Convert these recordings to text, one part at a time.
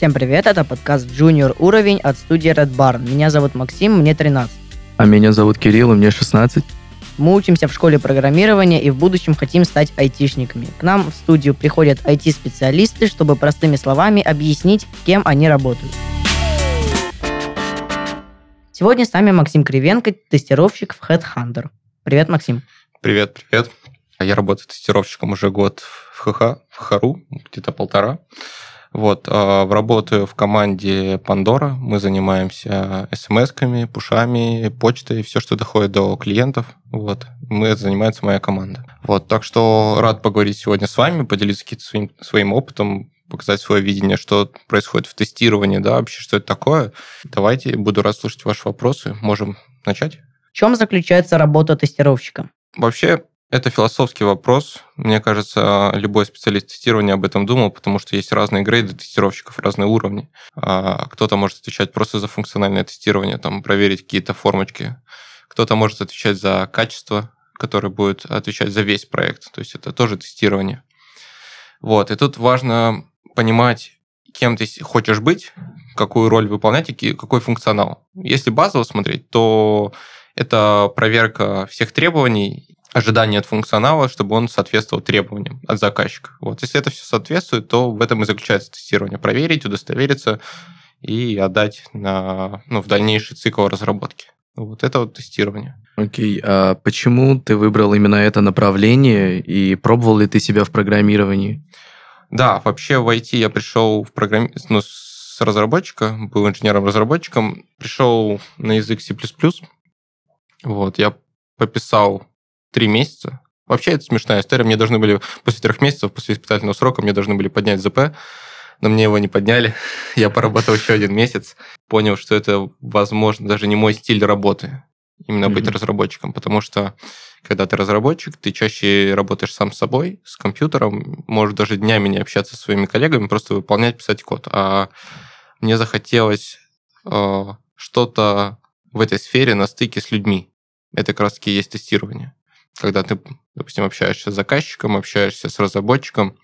Всем привет, это подкаст Junior уровень от студии Red Barn. Меня зовут Максим, мне 13. А меня зовут Кирилл, и мне 16. Мы учимся в школе программирования и в будущем хотим стать айтишниками. К нам в студию приходят IT-специалисты, чтобы простыми словами объяснить, кем они работают. Сегодня с нами Максим Кривенко, тестировщик в Headhunter. Привет, Максим. Привет, привет. Я работаю тестировщиком уже год в ХХ, в ХАРУ, где-то полтора. Вот, а, работаю в команде Pandora. Мы занимаемся смс-ками, пушами, почтой, все, что доходит до клиентов. Вот, мы занимается моя команда. Вот, так что рад поговорить сегодня с вами, поделиться каким-то своим, своим опытом, показать свое видение, что происходит в тестировании, да, вообще, что это такое. Давайте, буду рад слушать ваши вопросы. Можем начать? В чем заключается работа тестировщика? Вообще, это философский вопрос. Мне кажется, любой специалист тестирования об этом думал, потому что есть разные грейды тестировщиков, разные уровни. А кто-то может отвечать просто за функциональное тестирование, там, проверить какие-то формочки. Кто-то может отвечать за качество, которое будет отвечать за весь проект. То есть это тоже тестирование. Вот. И тут важно понимать, кем ты хочешь быть, какую роль выполнять и какой функционал. Если базово смотреть, то это проверка всех требований ожидания от функционала, чтобы он соответствовал требованиям от заказчика. Вот. Если это все соответствует, то в этом и заключается тестирование. Проверить, удостовериться и отдать на, ну, в дальнейший цикл разработки. Вот это вот тестирование. Окей, okay. а почему ты выбрал именно это направление и пробовал ли ты себя в программировании? Да, вообще в IT я пришел в программи... ну, с разработчика, был инженером-разработчиком, пришел на язык C++. Вот, я пописал три месяца. Вообще, это смешная история. Мне должны были после трех месяцев, после испытательного срока, мне должны были поднять ЗП, но мне его не подняли. Я поработал еще один месяц, понял, что это, возможно, даже не мой стиль работы, именно mm-hmm. быть разработчиком, потому что когда ты разработчик, ты чаще работаешь сам с собой, с компьютером, можешь даже днями не общаться со своими коллегами, просто выполнять, писать код. А мне захотелось э, что-то в этой сфере на стыке с людьми. Это как раз-таки есть тестирование когда ты, допустим, общаешься с заказчиком, общаешься с разработчиком,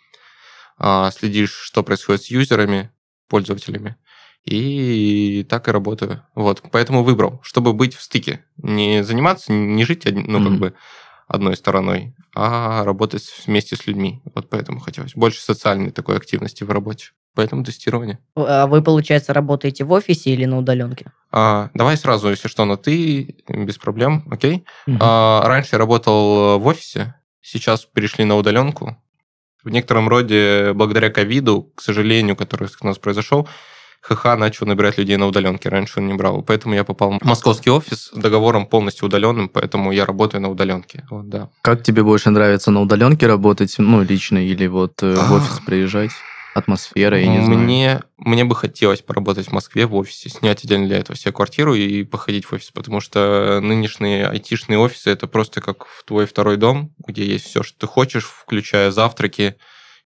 а, следишь, что происходит с юзерами, пользователями, и так и работаю. Вот, поэтому выбрал, чтобы быть в стыке, не заниматься, не жить, ну, как бы одной стороной, а работать вместе с людьми. Вот поэтому хотелось. Больше социальной такой активности в работе. Поэтому тестирование. А вы, получается, работаете в офисе или на удаленке? А, давай сразу, если что, на ты, без проблем, окей. Угу. А, раньше я работал в офисе, сейчас перешли на удаленку. В некотором роде, благодаря ковиду, к сожалению, который у нас произошел, ХХ начал набирать людей на удаленке. Раньше он не брал. Поэтому я попал в московский офис договором полностью удаленным, поэтому я работаю на удаленке. Вот, да. Как тебе больше нравится на удаленке работать, ну, лично, или вот э, в офис приезжать? Атмосфера, я не знаю. Мне, мне бы хотелось поработать в Москве в офисе, снять отдельно для этого себе квартиру и походить в офис, потому что нынешние айтишные офисы это просто как твой второй дом, где есть все, что ты хочешь, включая завтраки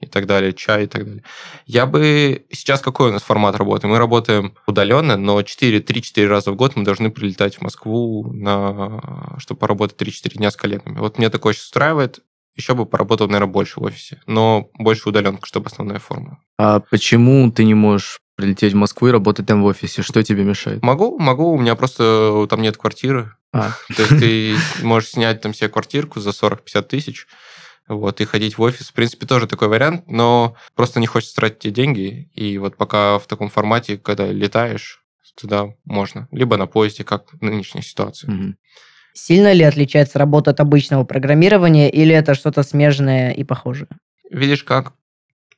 и так далее, чай и так далее. Я бы... Сейчас какой у нас формат работы? Мы работаем удаленно, но 4-3-4 раза в год мы должны прилетать в Москву, на... чтобы поработать 3-4 дня с коллегами. Вот мне такое сейчас устраивает еще бы поработал, наверное, больше в офисе, но больше удаленка, чтобы основная форма. А почему ты не можешь прилететь в Москву и работать там в офисе? Что тебе мешает? Могу, могу, у меня просто там нет квартиры. А. То есть ты можешь снять там себе квартирку за 40-50 тысяч, вот, и ходить в офис, в принципе, тоже такой вариант, но просто не хочется тратить эти деньги, и вот пока в таком формате, когда летаешь, туда можно. Либо на поезде, как в нынешней ситуации. Угу. Сильно ли отличается работа от обычного программирования или это что-то смежное и похожее? Видишь как?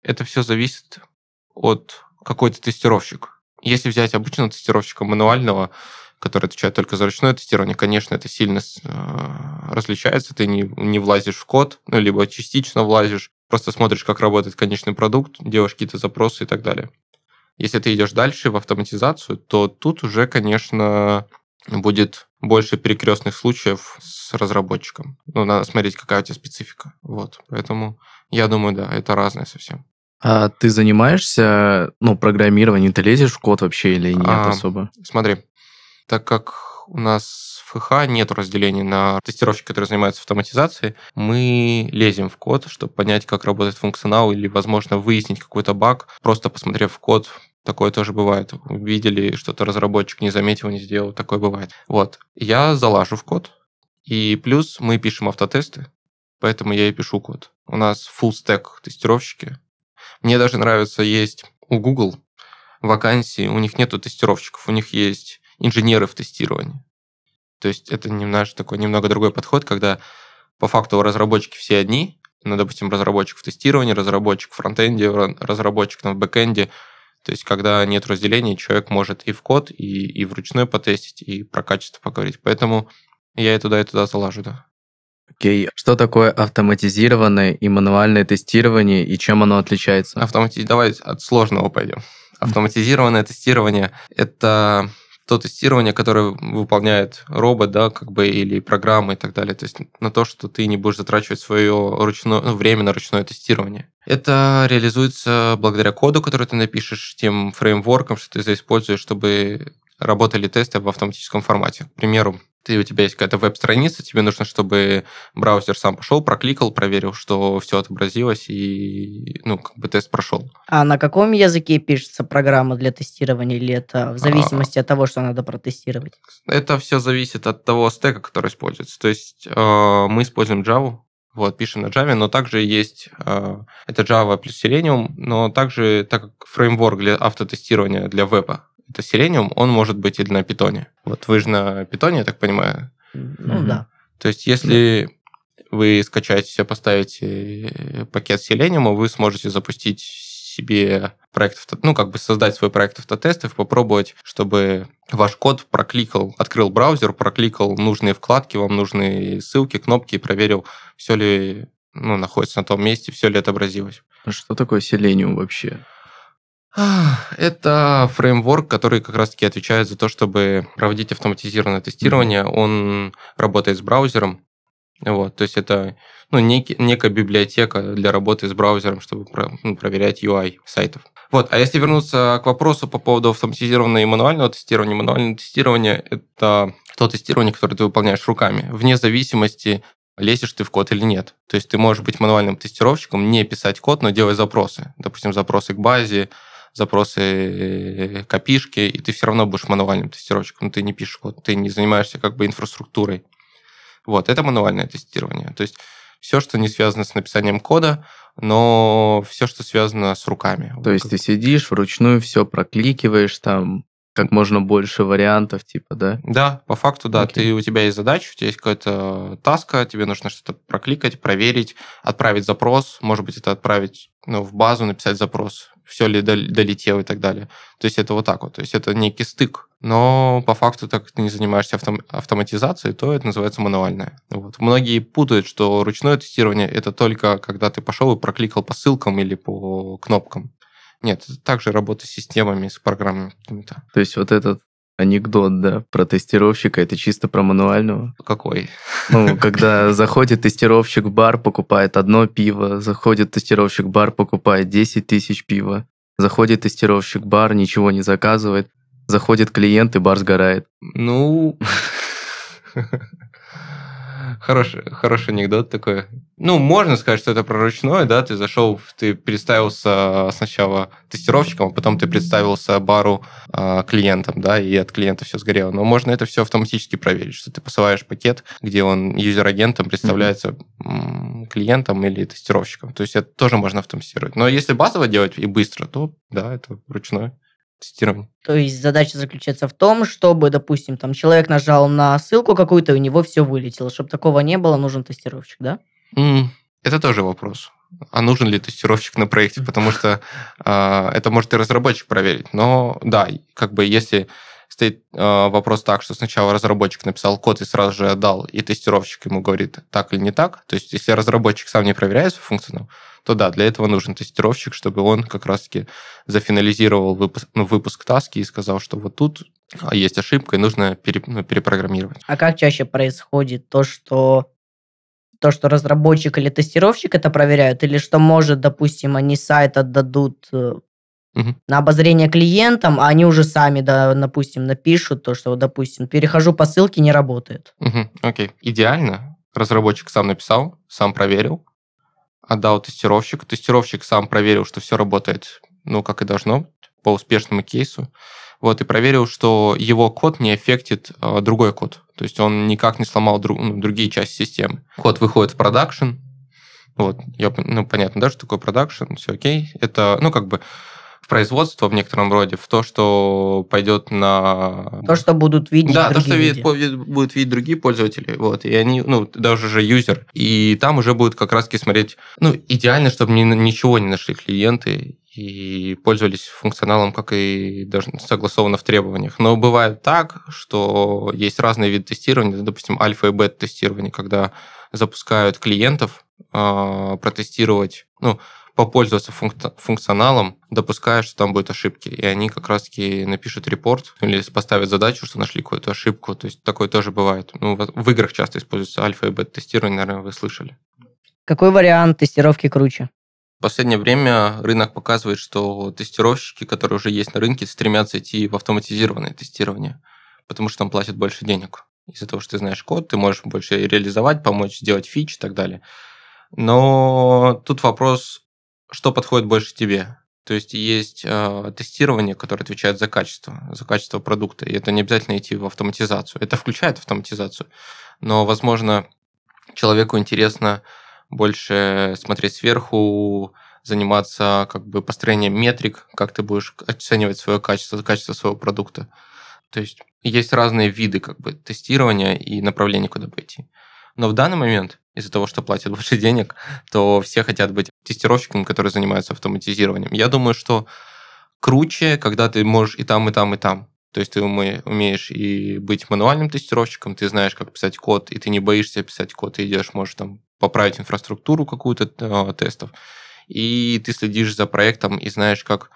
Это все зависит от какой-то тестировщик. Если взять обычного тестировщика мануального, который отвечает только за ручное тестирование, конечно, это сильно э, различается. Ты не, не влазишь в код, ну, либо частично влазишь, просто смотришь, как работает конечный продукт, делаешь какие-то запросы и так далее. Если ты идешь дальше в автоматизацию, то тут уже, конечно, будет больше перекрестных случаев с разработчиком. Ну, надо смотреть, какая у тебя специфика. Вот. Поэтому я думаю, да, это разное совсем. А ты занимаешься, ну, программированием, ты лезешь в код вообще или нет а, особо? Смотри, так как у нас в ХХ нет разделения на тестировщик, который занимается автоматизацией, мы лезем в код, чтобы понять, как работает функционал или, возможно, выяснить какой-то баг, просто посмотрев в код, Такое тоже бывает. Видели, что-то разработчик не заметил, не сделал. Такое бывает. Вот. Я залажу в код. И плюс мы пишем автотесты, поэтому я и пишу код. У нас full stack тестировщики. Мне даже нравится есть у Google вакансии, у них нету тестировщиков, у них есть инженеры в тестировании. То есть это немножко такой немного другой подход, когда по факту разработчики все одни, ну, допустим, разработчик в тестировании, разработчик в фронтенде, разработчик на бэкенде. То есть, когда нет разделения, человек может и в код, и, и вручную потестить, и про качество поговорить. Поэтому я и туда, и туда залажу, да. Окей. Что такое автоматизированное и мануальное тестирование, и чем оно отличается? Автомати... Давай от сложного пойдем. Автоматизированное тестирование – это то тестирование, которое выполняет робот, да, как бы, или программа и так далее. То есть на то, что ты не будешь затрачивать свое ручное, ну, время на ручное тестирование. Это реализуется благодаря коду, который ты напишешь, тем фреймворкам, что ты используешь, чтобы работали тесты в автоматическом формате. К примеру, ты, у тебя есть какая-то веб-страница, тебе нужно, чтобы браузер сам пошел, прокликал, проверил, что все отобразилось, и ну, как бы тест прошел. А на каком языке пишется программа для тестирования, или это в зависимости а, от того, что надо протестировать? Это все зависит от того стека, который используется. То есть э, мы используем Java, вот, пишем на Java, но также есть, э, это Java плюс Selenium, но также, так как фреймворк для автотестирования для веба, это Selenium, он может быть и на питоне. Вот вы же на питоне, я так понимаю. Ну mm-hmm. да. То есть если вы скачаете себе, поставите э, пакет Selenium, вы сможете запустить себе проект, ну, как бы создать свой проект автотестов, попробовать, чтобы ваш код прокликал, открыл браузер, прокликал нужные вкладки, вам нужные ссылки, кнопки и проверил, все ли ну, находится на том месте, все ли отобразилось. А что такое Selenium вообще? Это фреймворк, который как раз-таки отвечает за то, чтобы проводить автоматизированное тестирование. Mm-hmm. Он работает с браузером. Вот, то есть это ну, некий, некая библиотека для работы с браузером, чтобы про, ну, проверять UI сайтов. Вот, а если вернуться к вопросу по поводу автоматизированного и мануального тестирования, мануальное тестирование – это то тестирование, которое ты выполняешь руками, вне зависимости, лезешь ты в код или нет. То есть ты можешь быть мануальным тестировщиком, не писать код, но делать запросы. Допустим, запросы к базе, запросы э, копишки, и ты все равно будешь мануальным тестировщиком, ты не пишешь код, ты не занимаешься как бы инфраструктурой. Вот, это мануальное тестирование. То есть все, что не связано с написанием кода, но все, что связано с руками. То есть ты сидишь вручную, все прокликиваешь, там как можно больше вариантов, типа, да? Да, по факту, да. Okay. Ты, у тебя есть задача, у тебя есть какая-то таска, тебе нужно что-то прокликать, проверить, отправить запрос, может быть, это отправить ну, в базу, написать запрос все ли долетел и так далее. То есть это вот так вот. То есть это некий стык. Но по факту, так как ты не занимаешься автом, автоматизацией, то это называется мануальное. Вот. Многие путают, что ручное тестирование это только когда ты пошел и прокликал по ссылкам или по кнопкам. Нет, это также работа с системами, с программами какими-то. То есть вот этот анекдот, да, про тестировщика, это чисто про мануального. Какой? Ну, когда заходит тестировщик в бар, покупает одно пиво, заходит тестировщик в бар, покупает 10 тысяч пива, заходит тестировщик в бар, ничего не заказывает, заходит клиент, и бар сгорает. Ну, Хороший, хороший анекдот такой. Ну, можно сказать, что это про ручное, да, ты зашел, ты представился сначала тестировщиком, а потом ты представился бару э, клиентам, да, и от клиента все сгорело. Но можно это все автоматически проверить, что ты посылаешь пакет, где он юзер-агентом представляется mm-hmm. клиентом или тестировщиком. То есть это тоже можно автоматизировать. Но если базово делать и быстро, то да, это ручное тестирование. То есть задача заключается в том, чтобы, допустим, там человек нажал на ссылку какую-то, и у него все вылетело. Чтобы такого не было, нужен тестировщик, да? Mm, это тоже вопрос. А нужен ли тестировщик на проекте? Потому что э, это может и разработчик проверить. Но да, как бы если стоит э, вопрос так, что сначала разработчик написал код и сразу же отдал, и тестировщик ему говорит так или не так. То есть, если разработчик сам не проверяет свою функцию, то да, для этого нужен тестировщик, чтобы он как раз-таки зафинализировал выпуск, ну, выпуск таски и сказал, что вот тут а, есть ошибка, и нужно пере, ну, перепрограммировать. А как чаще происходит то, что то, что разработчик или тестировщик это проверяют, или что, может, допустим, они сайт отдадут угу. на обозрение клиентам, а они уже сами, да, допустим, напишут то, что, допустим, перехожу по ссылке, не работает. Угу. Окей. Идеально. Разработчик сам написал, сам проверил, отдал тестировщик. Тестировщик сам проверил, что все работает, ну, как и должно. по успешному кейсу. Вот, и проверил, что его код не аффектит э, другой код. То есть он никак не сломал друг, ну, другие части системы. Код выходит в продакшн. Вот, я, ну, понятно, да, что такое продакшн, все окей. Это, ну, как бы в производство в некотором роде, в то, что пойдет на... То, что будут видеть Да, то, что видят, будут видеть другие пользователи, вот, и они, ну, даже же юзер, и там уже будут как раз-таки смотреть, ну, идеально, чтобы ни, ничего не нашли клиенты, и пользовались функционалом, как и даже согласовано в требованиях. Но бывает так, что есть разные виды тестирования, допустим, альфа и бета тестирование, когда запускают клиентов э, протестировать, ну, попользоваться функционалом, допуская, что там будут ошибки. И они как раз-таки напишут репорт или поставят задачу, что нашли какую-то ошибку. То есть такое тоже бывает. Ну, в играх часто используется альфа и бета-тестирование, наверное, вы слышали. Какой вариант тестировки круче? В последнее время рынок показывает, что тестировщики, которые уже есть на рынке, стремятся идти в автоматизированное тестирование, потому что там платят больше денег. Из-за того, что ты знаешь код, ты можешь больше реализовать, помочь сделать фич и так далее. Но тут вопрос, что подходит больше тебе. То есть есть э, тестирование, которое отвечает за качество, за качество продукта. И это не обязательно идти в автоматизацию. Это включает автоматизацию. Но, возможно, человеку интересно больше смотреть сверху, заниматься как бы построением метрик, как ты будешь оценивать свое качество, качество своего продукта. То есть есть разные виды как бы тестирования и направления, куда пойти. Но в данный момент, из-за того, что платят больше денег, то все хотят быть тестировщиками, которые занимаются автоматизированием. Я думаю, что круче, когда ты можешь и там, и там, и там. То есть ты умеешь и быть мануальным тестировщиком, ты знаешь, как писать код, и ты не боишься писать код, ты идешь, можешь там поправить инфраструктуру какую-то э, тестов, и ты следишь за проектом и знаешь, как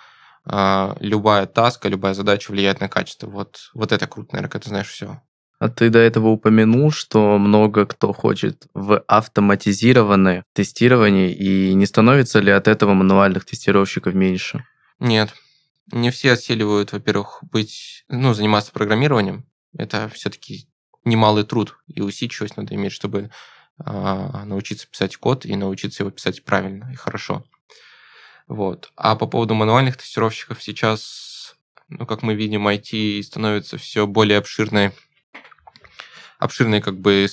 э, любая таска, любая задача влияет на качество. Вот, вот это круто, наверное, когда ты знаешь все. А ты до этого упомянул, что много кто хочет в автоматизированное тестирование, и не становится ли от этого мануальных тестировщиков меньше? Нет. Не все осиливают, во-первых, быть, ну, заниматься программированием. Это все-таки немалый труд и усидчивость надо иметь, чтобы а, научиться писать код и научиться его писать правильно и хорошо. Вот. А по поводу мануальных тестировщиков сейчас, ну, как мы видим, IT становится все более обширной, обширной как бы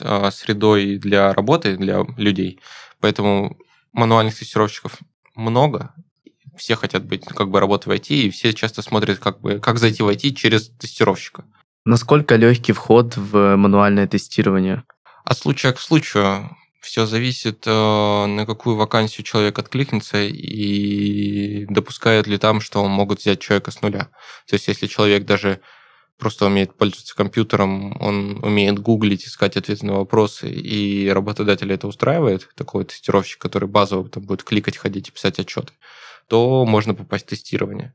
а, средой для работы, для людей. Поэтому мануальных тестировщиков много, все хотят быть, как бы, работать в IT, и все часто смотрят, как бы, как зайти в IT через тестировщика. Насколько легкий вход в мануальное тестирование? От случая к случаю все зависит, э, на какую вакансию человек откликнется и допускают ли там, что могут взять человека с нуля. То есть, если человек даже просто умеет пользоваться компьютером, он умеет гуглить, искать ответы на вопросы, и работодатель это устраивает, такой тестировщик, который базово там будет кликать, ходить и писать отчеты, то можно попасть в тестирование.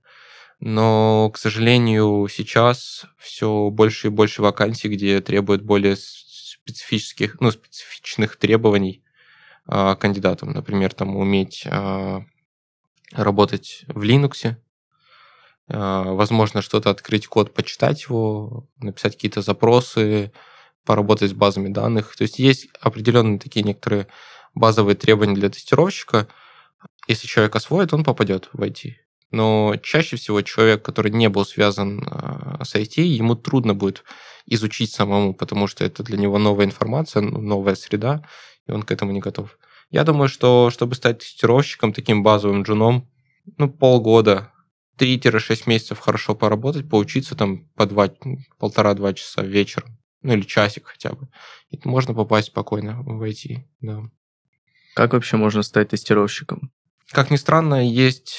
Но, к сожалению, сейчас все больше и больше вакансий, где требуют более специфических, ну, специфичных требований э, кандидатам. Например, там уметь э, работать в Linux, возможно, что-то открыть код, почитать его, написать какие-то запросы, поработать с базами данных. То есть есть определенные такие некоторые базовые требования для тестировщика. Если человек освоит, он попадет в IT. Но чаще всего человек, который не был связан с IT, ему трудно будет изучить самому, потому что это для него новая информация, новая среда, и он к этому не готов. Я думаю, что чтобы стать тестировщиком, таким базовым джуном, ну, полгода, 3-6 месяцев хорошо поработать, поучиться там по полтора-два часа вечером, ну или часик хотя бы. И можно попасть спокойно в IT, да. Как вообще можно стать тестировщиком? Как ни странно, есть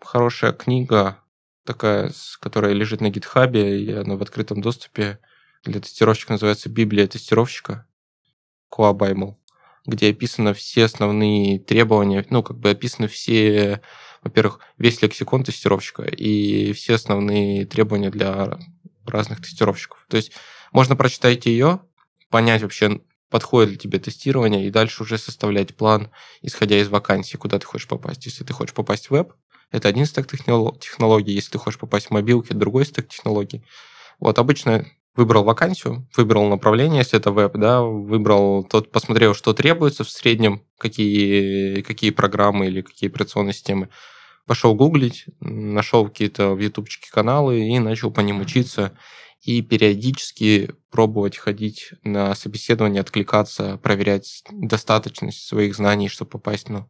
хорошая книга, такая, которая лежит на гитхабе, и она в открытом доступе для тестировщика называется «Библия тестировщика» Core Bible, где описаны все основные требования, ну, как бы описаны все, во-первых, весь лексикон тестировщика и все основные требования для разных тестировщиков. То есть можно прочитать ее, понять вообще, подходит ли тебе тестирование, и дальше уже составлять план, исходя из вакансии, куда ты хочешь попасть. Если ты хочешь попасть в веб, это один стек технологий, если ты хочешь попасть в мобилки, другой стек технологий. Вот обычно выбрал вакансию, выбрал направление, если это веб, да, выбрал тот, посмотрел, что требуется в среднем, какие, какие программы или какие операционные системы Пошел гуглить, нашел какие-то в ютубчике каналы и начал по ним учиться и периодически пробовать ходить на собеседование, откликаться, проверять достаточность своих знаний, чтобы попасть ну,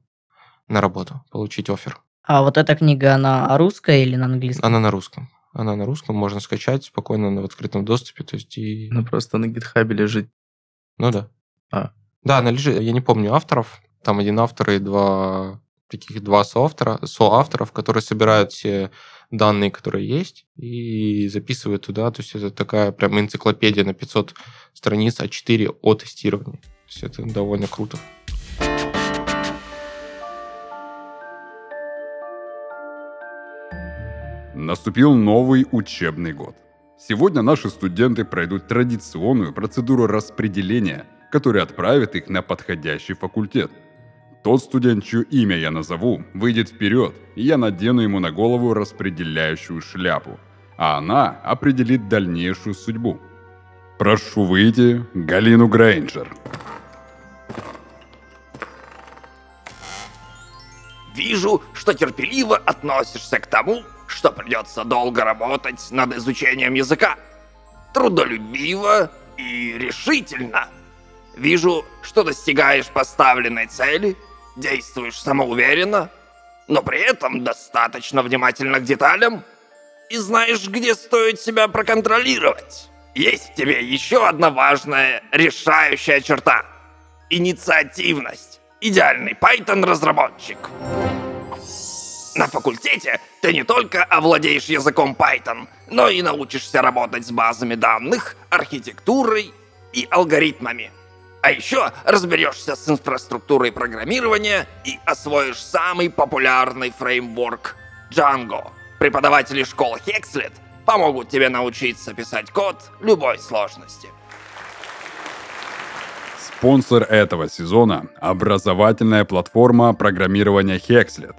на работу, получить офер. А вот эта книга, она русская или на английском? Она на русском. Она на русском, можно скачать спокойно в открытом доступе. То есть и... Она просто на гитхабе лежит. Ну да. А. Да, она лежит. Я не помню авторов. Там один автор и два таких два соавтора, соавторов, которые собирают все данные, которые есть, и записывают туда. То есть это такая прям энциклопедия на 500 страниц А4 о тестировании. То есть это довольно круто. Наступил новый учебный год. Сегодня наши студенты пройдут традиционную процедуру распределения, которая отправит их на подходящий факультет – тот студент, чье имя я назову, выйдет вперед, и я надену ему на голову распределяющую шляпу, а она определит дальнейшую судьбу. Прошу выйти Галину Грейнджер. Вижу, что терпеливо относишься к тому, что придется долго работать над изучением языка. Трудолюбиво и решительно. Вижу, что достигаешь поставленной цели – действуешь самоуверенно, но при этом достаточно внимательно к деталям и знаешь, где стоит себя проконтролировать. Есть в тебе еще одна важная, решающая черта — инициативность. Идеальный Python-разработчик. На факультете ты не только овладеешь языком Python, но и научишься работать с базами данных, архитектурой и алгоритмами. А еще разберешься с инфраструктурой программирования и освоишь самый популярный фреймворк Django. Преподаватели школы Hexlet помогут тебе научиться писать код любой сложности. Спонсор этого сезона – образовательная платформа программирования Hexlet.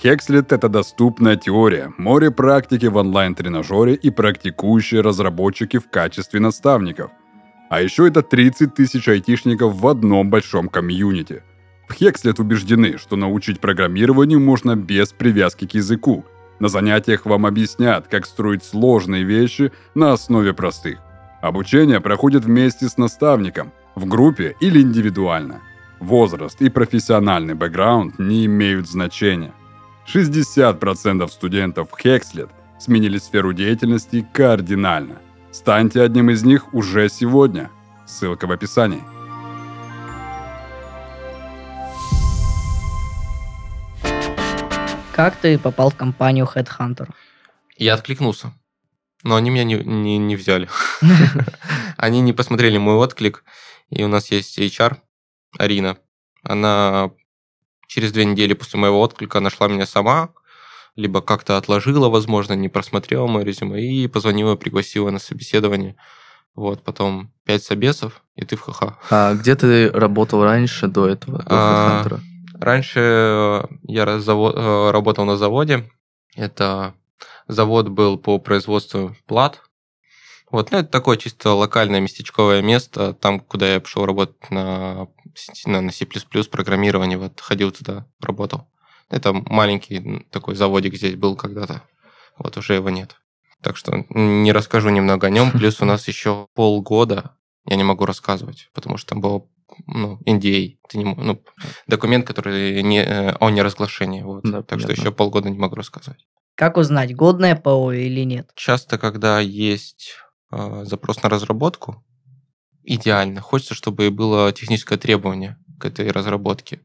Hexlet – это доступная теория, море практики в онлайн-тренажере и практикующие разработчики в качестве наставников. А еще это 30 тысяч айтишников в одном большом комьюнити. В Хекслет убеждены, что научить программированию можно без привязки к языку. На занятиях вам объяснят, как строить сложные вещи на основе простых. Обучение проходит вместе с наставником, в группе или индивидуально. Возраст и профессиональный бэкграунд не имеют значения. 60% студентов в Хекслет сменили сферу деятельности кардинально – Станьте одним из них уже сегодня. Ссылка в описании. Как ты попал в компанию Headhunter? Я откликнулся. Но они меня не, не, не взяли. Они не посмотрели мой отклик. И у нас есть HR, Арина. Она через две недели после моего отклика нашла меня сама, либо как-то отложила, возможно, не просмотрела мое резюме, и позвонила, пригласила на собеседование. Вот, потом пять собесов, и ты в ХХ. А где ты работал раньше, до этого, до а, Раньше э, я завод, э, работал на заводе. Это завод был по производству плат. Вот, ну, это такое чисто локальное местечковое место, там, куда я пошел работать на, на C++ программирование, вот, ходил туда, работал. Это маленький такой заводик здесь был когда-то. Вот уже его нет. Так что не расскажу немного о нем. Плюс у нас еще полгода я не могу рассказывать, потому что там был ну, NDA, ты не, ну, документ, который не, э, о неразглашении. Вот. Да, так понятно. что еще полгода не могу рассказывать. Как узнать, годное ПО или нет? Часто, когда есть запрос на разработку, идеально. Хочется, чтобы было техническое требование к этой разработке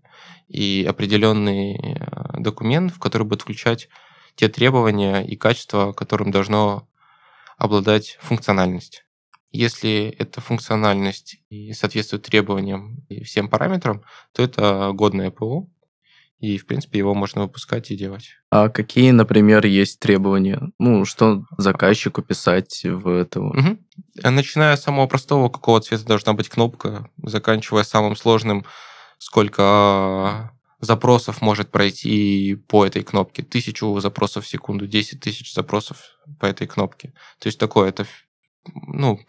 и определенный э, документ, в который будет включать те требования и качества, которым должно обладать функциональность. Если эта функциональность и соответствует требованиям и всем параметрам, то это годное ПО, и, в принципе, его можно выпускать и делать. А какие, например, есть требования? Ну, что заказчику писать в этого? Угу. Начиная с самого простого, какого цвета должна быть кнопка, заканчивая самым сложным, сколько запросов может пройти по этой кнопке. Тысячу запросов в секунду, 10 тысяч запросов по этой кнопке. То есть такое, это, ну,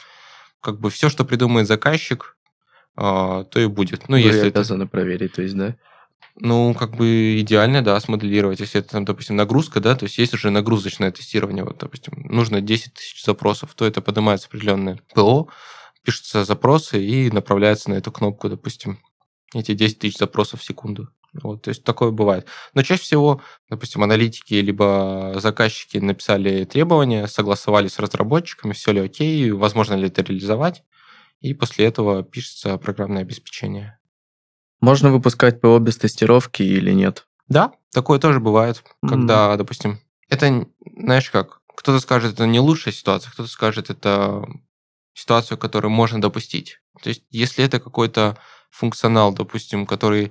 как бы все, что придумает заказчик, а, то и будет. Ну, Вы если обязаны это... проверить, то есть, да? Ну, как бы идеально, да, смоделировать, если это, там, допустим, нагрузка, да, то есть есть уже нагрузочное тестирование, вот, допустим, нужно 10 тысяч запросов, то это поднимается определенное ПО, пишутся запросы и направляется на эту кнопку, допустим, эти 10 тысяч запросов в секунду. Вот, то есть такое бывает. Но чаще всего, допустим, аналитики либо заказчики написали требования, согласовали с разработчиками, все ли окей, возможно ли это реализовать, и после этого пишется программное обеспечение. Можно выпускать ПО без тестировки или нет? Да, такое тоже бывает, mm-hmm. когда, допустим, это, знаешь как, кто-то скажет, это не лучшая ситуация, кто-то скажет, это ситуацию, которую можно допустить. То есть, если это какой-то функционал, допустим, который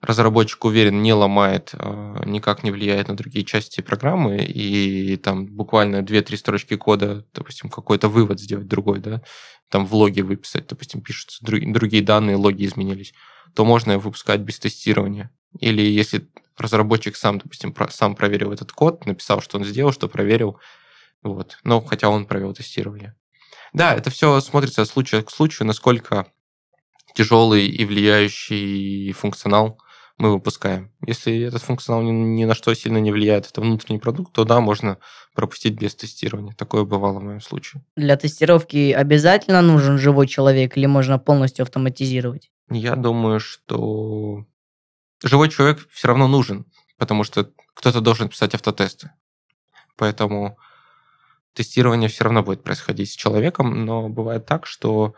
разработчик уверен, не ломает, а, никак не влияет на другие части программы, и там буквально 2-3 строчки кода, допустим, какой-то вывод сделать другой, да, там в логе выписать, допустим, пишутся другие данные, логи изменились, то можно выпускать без тестирования. Или если разработчик сам, допустим, сам проверил этот код, написал, что он сделал, что проверил, вот, но хотя он провел тестирование. Да, это все смотрится от случая к случаю, насколько тяжелый и влияющий функционал мы выпускаем. Если этот функционал ни, ни на что сильно не влияет, это внутренний продукт, то да, можно пропустить без тестирования. Такое бывало в моем случае. Для тестировки обязательно нужен живой человек или можно полностью автоматизировать? Я думаю, что живой человек все равно нужен, потому что кто-то должен писать автотесты. Поэтому тестирование все равно будет происходить с человеком, но бывает так, что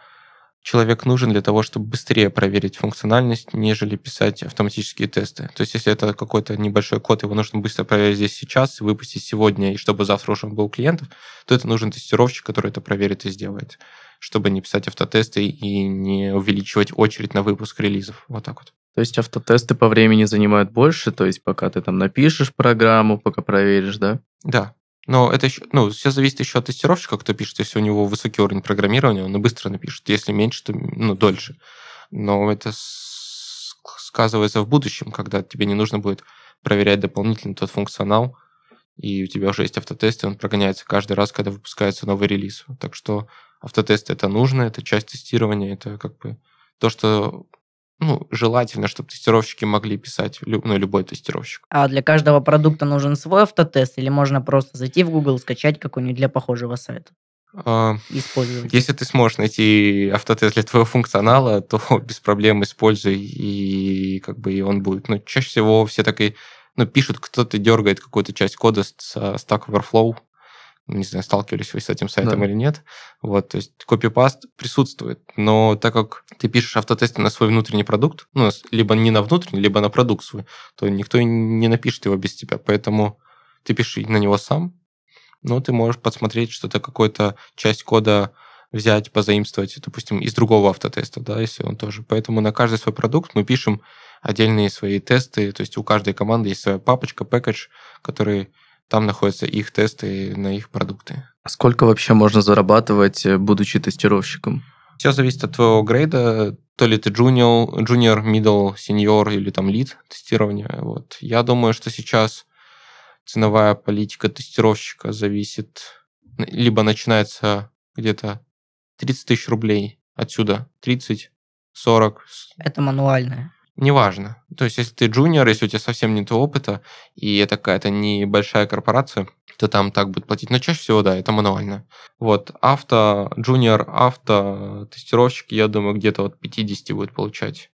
человек нужен для того, чтобы быстрее проверить функциональность, нежели писать автоматические тесты. То есть, если это какой-то небольшой код, его нужно быстро проверить здесь сейчас, выпустить сегодня, и чтобы завтра уже был у клиентов, то это нужен тестировщик, который это проверит и сделает, чтобы не писать автотесты и не увеличивать очередь на выпуск релизов. Вот так вот. То есть автотесты по времени занимают больше, то есть пока ты там напишешь программу, пока проверишь, да? Да, но это еще, ну, все зависит еще от тестировщика, кто пишет. Если у него высокий уровень программирования, он и быстро напишет. Если меньше, то ну, дольше. Но это сказывается в будущем, когда тебе не нужно будет проверять дополнительно тот функционал, и у тебя уже есть автотесты, он прогоняется каждый раз, когда выпускается новый релиз. Так что автотесты это нужно, это часть тестирования, это как бы то, что ну, желательно, чтобы тестировщики могли писать, ну, любой тестировщик. А для каждого продукта нужен свой автотест или можно просто зайти в Google, скачать какой-нибудь для похожего сайта? А, использовать. Если ты сможешь найти автотест для твоего функционала, то без проблем используй, и как бы и он будет. Но чаще всего все так и ну, пишут, кто-то дергает какую-то часть кода с Stack Overflow, не знаю, сталкивались вы с этим сайтом да. или нет. Вот, то есть копипаст присутствует, но так как ты пишешь автотесты на свой внутренний продукт, ну, либо не на внутренний, либо на продукт свой, то никто не напишет его без тебя, поэтому ты пиши на него сам, но ты можешь подсмотреть что-то, какую-то часть кода взять, позаимствовать, допустим, из другого автотеста, да, если он тоже. Поэтому на каждый свой продукт мы пишем отдельные свои тесты, то есть у каждой команды есть своя папочка, пэкэдж, который там находятся их тесты на их продукты. А сколько вообще можно зарабатывать, э, будучи тестировщиком? Все зависит от твоего грейда, то ли ты junior, junior, middle, senior или там lead тестирования. Вот. Я думаю, что сейчас ценовая политика тестировщика зависит, либо начинается где-то 30 тысяч рублей отсюда, 30, 40. Это мануальное. Неважно. То есть, если ты джуниор, если у тебя совсем нет опыта, и это какая-то небольшая корпорация, то там так будет платить. Но чаще всего, да, это мануально. Вот, авто, джуниор, авто, тестировщики, я думаю, где-то от 50 будет получать.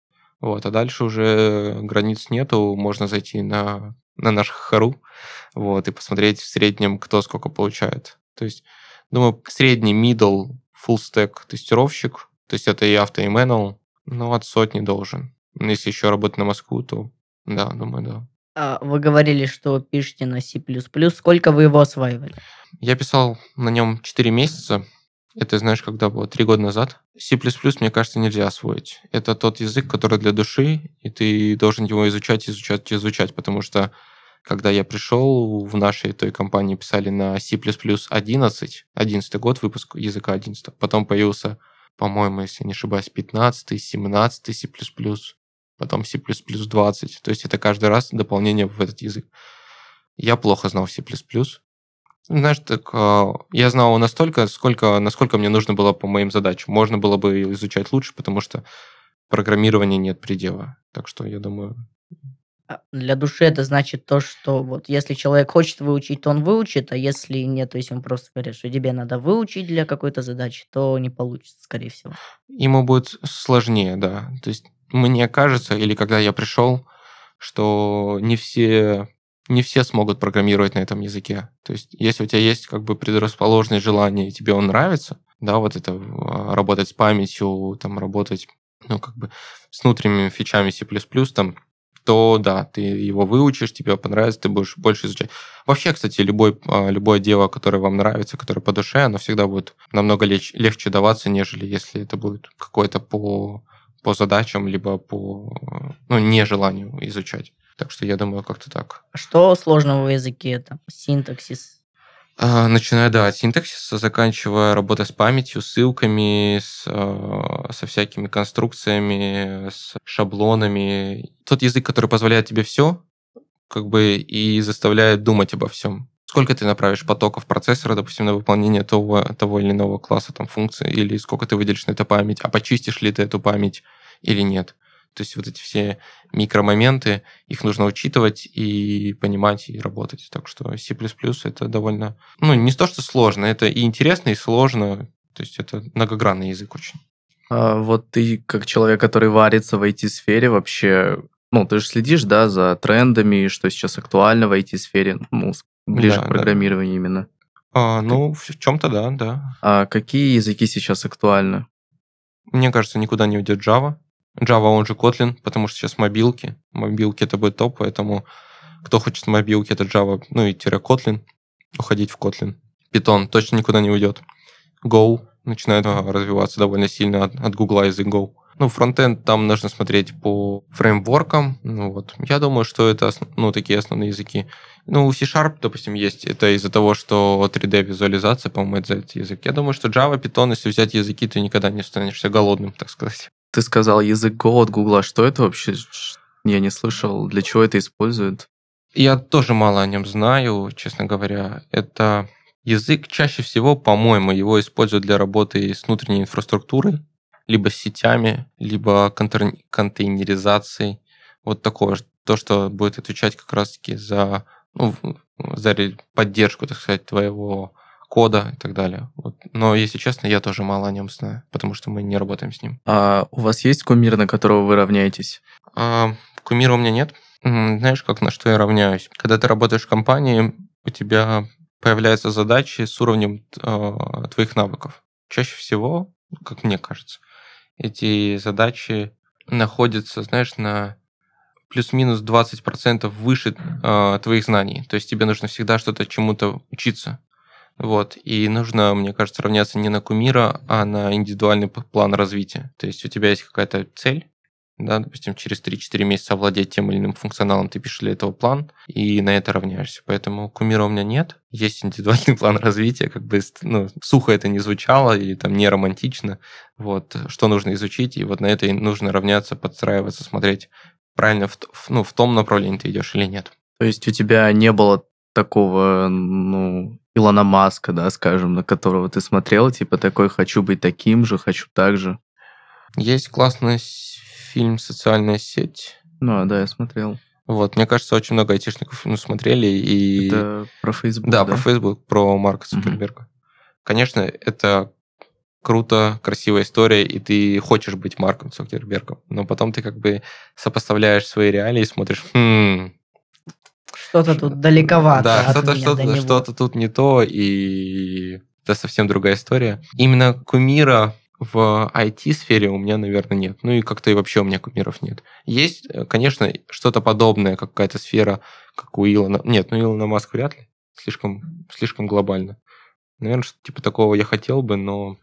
Вот, а дальше уже границ нету, можно зайти на, на наш Хару, вот, и посмотреть в среднем, кто сколько получает. То есть, думаю, средний middle full stack тестировщик, то есть это и авто, и manual, ну, от сотни должен. Ну, если еще работать на Москву, то да, думаю, да. А вы говорили, что пишете на C++. Сколько вы его осваивали? Я писал на нем 4 месяца. Это, знаешь, когда было? Три года назад. C++, мне кажется, нельзя освоить. Это тот язык, который для души, и ты должен его изучать, изучать, изучать, потому что когда я пришел, в нашей той компании писали на C++ 11, 11 год выпуск языка 11. Потом появился, по-моему, если не ошибаюсь, 15, 17 C++, потом C++ 20. То есть это каждый раз дополнение в этот язык. Я плохо знал C++. Знаешь, так а, я знал настолько, сколько, насколько мне нужно было по моим задачам. Можно было бы изучать лучше, потому что программирования нет предела. Так что я думаю, А для души это значит то, что вот если человек хочет выучить, то он выучит, а если нет, то есть он просто говорит, что тебе надо выучить для какой-то задачи, то не получится, скорее всего. Ему будет сложнее, да. То есть мне кажется, или когда я пришел, что не все не все смогут программировать на этом языке. То есть, если у тебя есть как бы предрасположенное желание, и тебе он нравится, да, вот это а, работать с памятью, там, работать, ну, как бы с внутренними фичами C++, там, то да, ты его выучишь, тебе понравится, ты будешь больше изучать. Вообще, кстати, любой, а, любое дело, которое вам нравится, которое по душе, оно всегда будет намного леч, легче даваться, нежели если это будет какое-то по, по задачам, либо по ну, нежеланию изучать. Так что я думаю, как-то так. Что сложного в языке? Там, синтаксис? А, начиная, да, от синтаксиса, заканчивая работой с памятью, ссылками, с, а, со всякими конструкциями, с шаблонами. Тот язык, который позволяет тебе все, как бы и заставляет думать обо всем. Сколько ты направишь потоков процессора, допустим, на выполнение того, того или иного класса там, функции, или сколько ты выделишь на это память, а почистишь ли ты эту память или нет. То есть вот эти все микромоменты, их нужно учитывать и понимать, и работать. Так что C++ это довольно, ну, не то, что сложно, это и интересно, и сложно. То есть это многогранный язык очень. А вот ты, как человек, который варится в IT-сфере, вообще, ну, ты же следишь, да, за трендами, что сейчас актуально в IT-сфере, ну, ближе да, к программированию да. именно. А, ну, в чем-то да, да. А какие языки сейчас актуальны? Мне кажется, никуда не уйдет Java. Java, он же Kotlin, потому что сейчас мобилки. Мобилки это будет топ, поэтому кто хочет мобилки, это Java, ну и тире Kotlin, уходить в Kotlin. Python точно никуда не уйдет. Go начинает а, развиваться довольно сильно от, от Google язык Go. Ну, фронтенд там нужно смотреть по фреймворкам. Ну, вот. Я думаю, что это ну, такие основные языки. Ну, у C-Sharp, допустим, есть. Это из-за того, что 3D-визуализация, по-моему, это этот язык. Я думаю, что Java, Python, если взять языки, ты никогда не останешься голодным, так сказать. Ты сказал язык Go от Гугла. Что это вообще? Я не слышал. Для чего это используют? Я тоже мало о нем знаю, честно говоря. Это язык чаще всего, по-моему, его используют для работы с внутренней инфраструктурой, либо сетями, либо контейнеризацией. Вот такое, то, что будет отвечать как раз-таки за, ну, за поддержку, так сказать, твоего кода и так далее. Вот. Но, если честно, я тоже мало о нем знаю, потому что мы не работаем с ним. А у вас есть кумир, на которого вы равняетесь? А, кумира у меня нет. Знаешь, как на что я равняюсь? Когда ты работаешь в компании, у тебя появляются задачи с уровнем э, твоих навыков. Чаще всего, как мне кажется, эти задачи находятся, знаешь, на плюс-минус 20% выше э, твоих знаний. То есть тебе нужно всегда что-то чему-то учиться. Вот. И нужно, мне кажется, равняться не на кумира, а на индивидуальный план развития. То есть у тебя есть какая-то цель, да, допустим, через 3-4 месяца овладеть тем или иным функционалом, ты пишешь для этого план, и на это равняешься. Поэтому кумира у меня нет. Есть индивидуальный план развития, как бы ну, сухо это не звучало, или там не романтично. Вот, что нужно изучить, и вот на это и нужно равняться, подстраиваться, смотреть, правильно в, ну, в том направлении ты идешь или нет. То есть у тебя не было такого, ну, Илона Маска, да, скажем, на которого ты смотрел, типа такой «хочу быть таким же, хочу так же». Есть классный фильм «Социальная сеть». Ну, да, я смотрел. Вот, мне кажется, очень много айтишников ну, смотрели. И... Это про Facebook, да? Да, про Facebook, про Марка Цукерберга. Угу. Конечно, это круто, красивая история, и ты хочешь быть Марком Цукербергом, но потом ты как бы сопоставляешь свои реалии и смотришь, хм, что-то тут далековато. Да, что-то что что тут не то, и это совсем другая история. Именно кумира в IT-сфере у меня, наверное, нет. Ну и как-то и вообще у меня кумиров нет. Есть, э, конечно, что-то подобное, какая-то сфера, как у Илона. Нет, ну Илона Маск вряд ли. Слишком, слишком глобально. Наверное, что типа такого я хотел бы, но,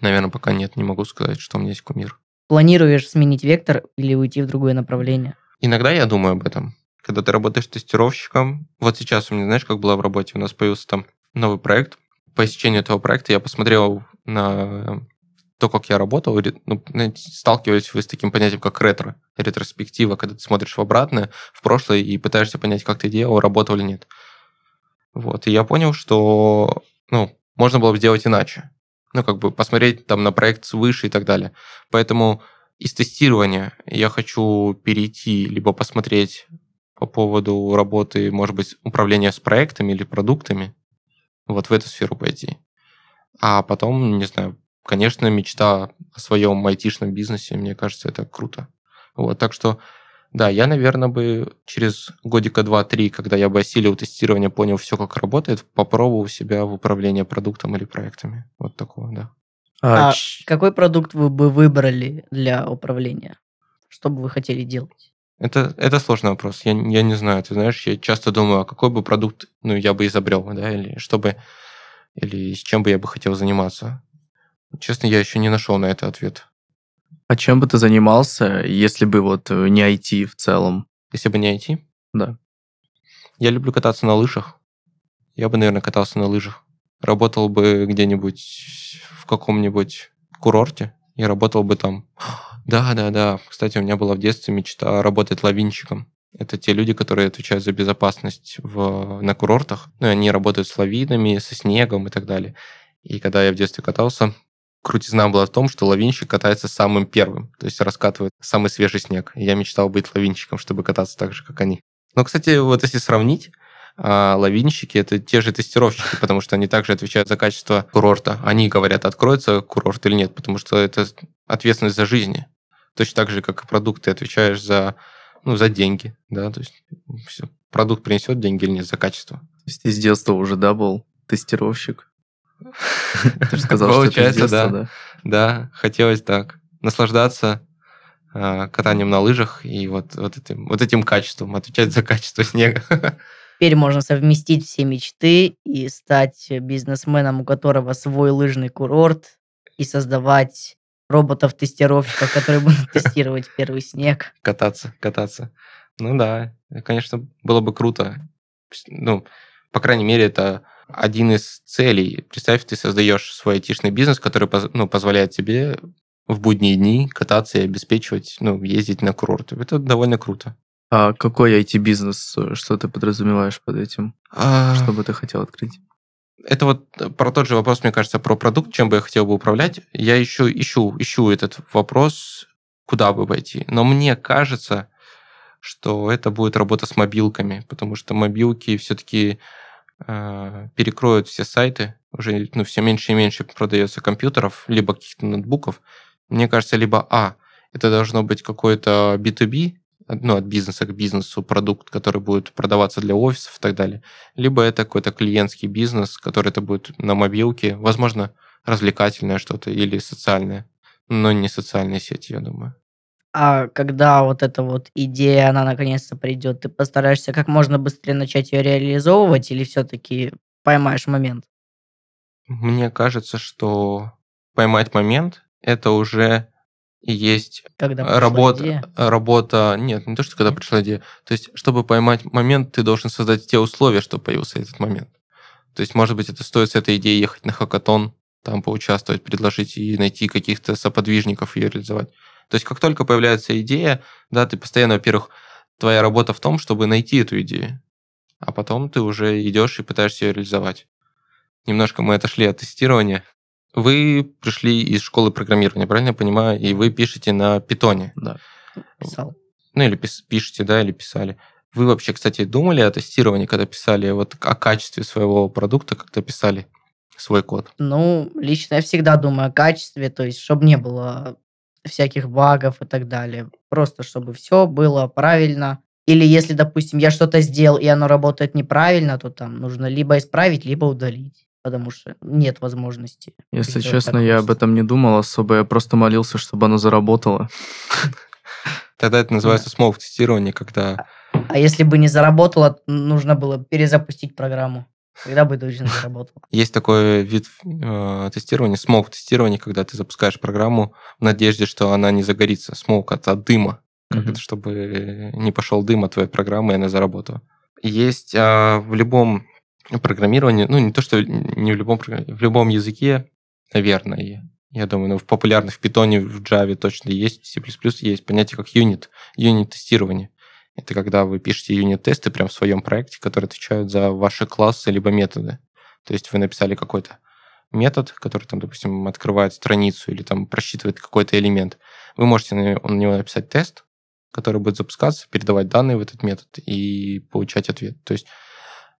наверное, пока нет, не могу сказать, что у меня есть кумир. Планируешь сменить вектор или уйти в другое направление? Иногда я думаю об этом когда ты работаешь тестировщиком. Вот сейчас у меня, знаешь, как было в работе, у нас появился там новый проект. По истечению этого проекта я посмотрел на то, как я работал, ну, сталкивались вы с таким понятием, как ретро, ретроспектива, когда ты смотришь в обратное, в прошлое и пытаешься понять, как ты делал, работал или нет. Вот, и я понял, что, ну, можно было бы сделать иначе. Ну, как бы посмотреть там на проект свыше и так далее. Поэтому из тестирования я хочу перейти, либо посмотреть по поводу работы, может быть, управления с проектами или продуктами, вот в эту сферу пойти. А потом, не знаю, конечно, мечта о своем айтишном бизнесе, мне кажется, это круто. Вот, так что, да, я, наверное, бы через годика два-три, когда я бы осилил тестирование, понял все, как работает, попробовал себя в управлении продуктом или проектами. Вот такого, да. А, а какой продукт вы бы выбрали для управления? Что бы вы хотели делать? Это, это сложный вопрос. Я, я не знаю. Ты знаешь, я часто думаю, а какой бы продукт ну, я бы изобрел, да, или чтобы, или с чем бы я бы хотел заниматься. Честно, я еще не нашел на это ответ. А чем бы ты занимался, если бы вот э, не IT в целом? Если бы не IT? Да. Я люблю кататься на лыжах. Я бы, наверное, катался на лыжах. Работал бы где-нибудь в каком-нибудь курорте и работал бы там. Да, да, да. Кстати, у меня была в детстве мечта работать лавинщиком. Это те люди, которые отвечают за безопасность в, на курортах. Ну, они работают с лавинами, со снегом и так далее. И когда я в детстве катался, крутизна была в том, что лавинщик катается самым первым, то есть раскатывает самый свежий снег. Я мечтал быть лавинщиком, чтобы кататься так же, как они. Но, кстати, вот если сравнить, а лавинщики это те же тестировщики, потому что они также отвечают за качество курорта. Они говорят, откроется курорт или нет, потому что это ответственность за жизни. Точно так же, как и продукт, ты отвечаешь за, ну, за деньги, да, то есть все. продукт принесет деньги или нет за качество. То есть ты с детства уже, да, был тестировщик? Ты же сказал, Получается, что да. Да, хотелось так. Наслаждаться а, катанием на лыжах и вот, вот, этим, вот этим качеством, отвечать за качество снега. Теперь можно совместить все мечты и стать бизнесменом, у которого свой лыжный курорт, и создавать роботов-тестировщиков, которые будут тестировать первый снег. Кататься, кататься. Ну да, конечно, было бы круто. Ну, по крайней мере, это один из целей. Представь, ты создаешь свой айтишный бизнес, который ну, позволяет тебе в будние дни кататься и обеспечивать, ну, ездить на курорты. Это довольно круто. А какой IT-бизнес, что ты подразумеваешь под этим? А... Что бы ты хотел открыть? Это вот про тот же вопрос, мне кажется, про продукт, чем бы я хотел бы управлять. Я еще ищу, ищу этот вопрос, куда бы пойти. Но мне кажется, что это будет работа с мобилками, потому что мобилки все-таки э, перекроют все сайты, уже ну, все меньше и меньше продается компьютеров, либо каких-то ноутбуков. Мне кажется, либо А, это должно быть какой-то B2B, ну, от бизнеса к бизнесу продукт, который будет продаваться для офисов и так далее. Либо это какой-то клиентский бизнес, который это будет на мобилке, возможно, развлекательное что-то или социальное, но не социальные сети, я думаю. А когда вот эта вот идея, она наконец-то придет, ты постараешься как можно быстрее начать ее реализовывать или все-таки поймаешь момент? Мне кажется, что поймать момент – это уже и есть когда работа, идея? работа, нет, не то, что когда пришла идея. То есть, чтобы поймать момент, ты должен создать те условия, чтобы появился этот момент. То есть, может быть, это стоит с этой идеей ехать на хакатон, там поучаствовать, предложить и найти каких-то соподвижников ее реализовать. То есть как только появляется идея, да, ты постоянно, во-первых, твоя работа в том, чтобы найти эту идею, а потом ты уже идешь и пытаешься ее реализовать. Немножко мы отошли от тестирования. Вы пришли из школы программирования, правильно я понимаю, и вы пишете на питоне. Да. Писал. Ну или пис- пишете, да, или писали. Вы вообще, кстати, думали о тестировании, когда писали вот о качестве своего продукта, когда писали свой код? Ну, лично я всегда думаю о качестве, то есть, чтобы не было всяких багов и так далее. Просто чтобы все было правильно. Или если, допустим, я что-то сделал, и оно работает неправильно, то там нужно либо исправить, либо удалить потому что нет возможности. Если честно, я об этом не думал особо, я просто молился, чтобы оно заработало. Тогда это называется smoke-тестирование, когда... А если бы не заработало, нужно было перезапустить программу. Когда бы точно заработал. Есть такой вид э, тестирования, smoke тестирования, когда ты запускаешь программу в надежде, что она не загорится. Smoke от, от дыма, как это, чтобы не пошел дым от твоей программы, и она заработала. Есть э, в любом программировании, ну не то, что не в любом в любом языке, наверное, я думаю, но в популярных в Python, в Java точно есть, в C++ есть понятие как юнит, юнит тестирование. Это когда вы пишете юнит-тесты прямо в своем проекте, которые отвечают за ваши классы либо методы. То есть вы написали какой-то метод, который там, допустим, открывает страницу или там просчитывает какой-то элемент. Вы можете на него написать тест, который будет запускаться, передавать данные в этот метод и получать ответ. То есть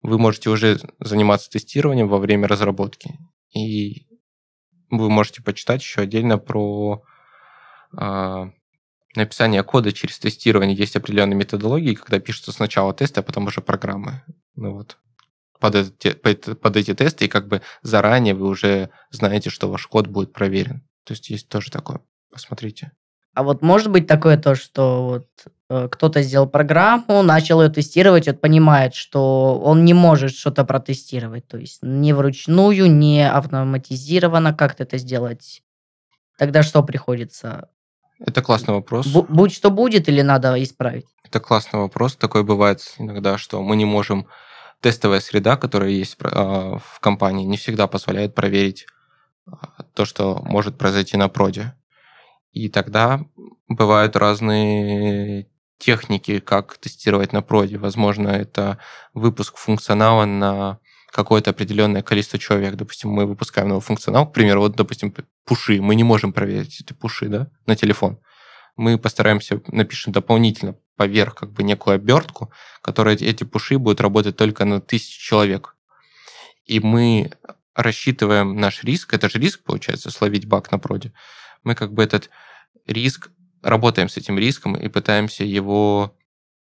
вы можете уже заниматься тестированием во время разработки. И вы можете почитать еще отдельно про э, написание кода через тестирование. Есть определенные методологии, когда пишутся сначала тесты, а потом уже программы. Ну вот. Под, эти, под, эти тесты, и как бы заранее вы уже знаете, что ваш код будет проверен. То есть есть тоже такое. Посмотрите. А вот может быть такое то, что вот э, кто-то сделал программу, начал ее тестировать, вот понимает, что он не может что-то протестировать, то есть не вручную, не автоматизированно как-то это сделать. Тогда что приходится? Это классный вопрос. Б- будь что будет или надо исправить? Это классный вопрос. Такое бывает иногда, что мы не можем... Тестовая среда, которая есть э, в компании, не всегда позволяет проверить а, то, что может произойти на проде. И тогда бывают разные техники, как тестировать на проде. Возможно, это выпуск функционала на какое-то определенное количество человек. Допустим, мы выпускаем новый функционал, к примеру, вот, допустим, пуши. Мы не можем проверить эти пуши да, на телефон. Мы постараемся, напишем дополнительно поверх как бы некую обертку, которая эти пуши будут работать только на тысячу человек. И мы рассчитываем наш риск, это же риск, получается, словить баг на проде, мы как бы этот риск, работаем с этим риском и пытаемся его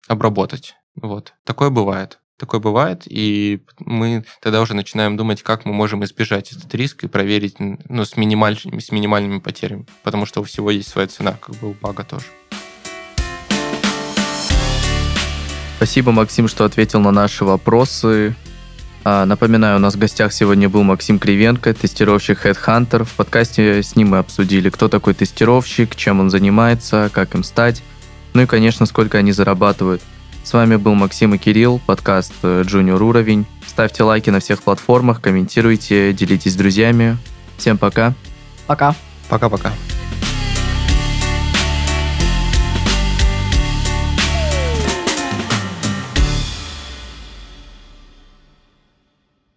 обработать. Вот. Такое бывает. Такое бывает, и мы тогда уже начинаем думать, как мы можем избежать этот риск и проверить ну, с, минималь... с минимальными потерями, потому что у всего есть своя цена, как бы у бага тоже. Спасибо, Максим, что ответил на наши вопросы. А, напоминаю, у нас в гостях сегодня был Максим Кривенко, тестировщик Headhunter. В подкасте с ним мы обсудили, кто такой тестировщик, чем он занимается, как им стать, ну и, конечно, сколько они зарабатывают. С вами был Максим и Кирилл, подкаст Junior Уровень. Ставьте лайки на всех платформах, комментируйте, делитесь с друзьями. Всем пока. Пока. Пока-пока.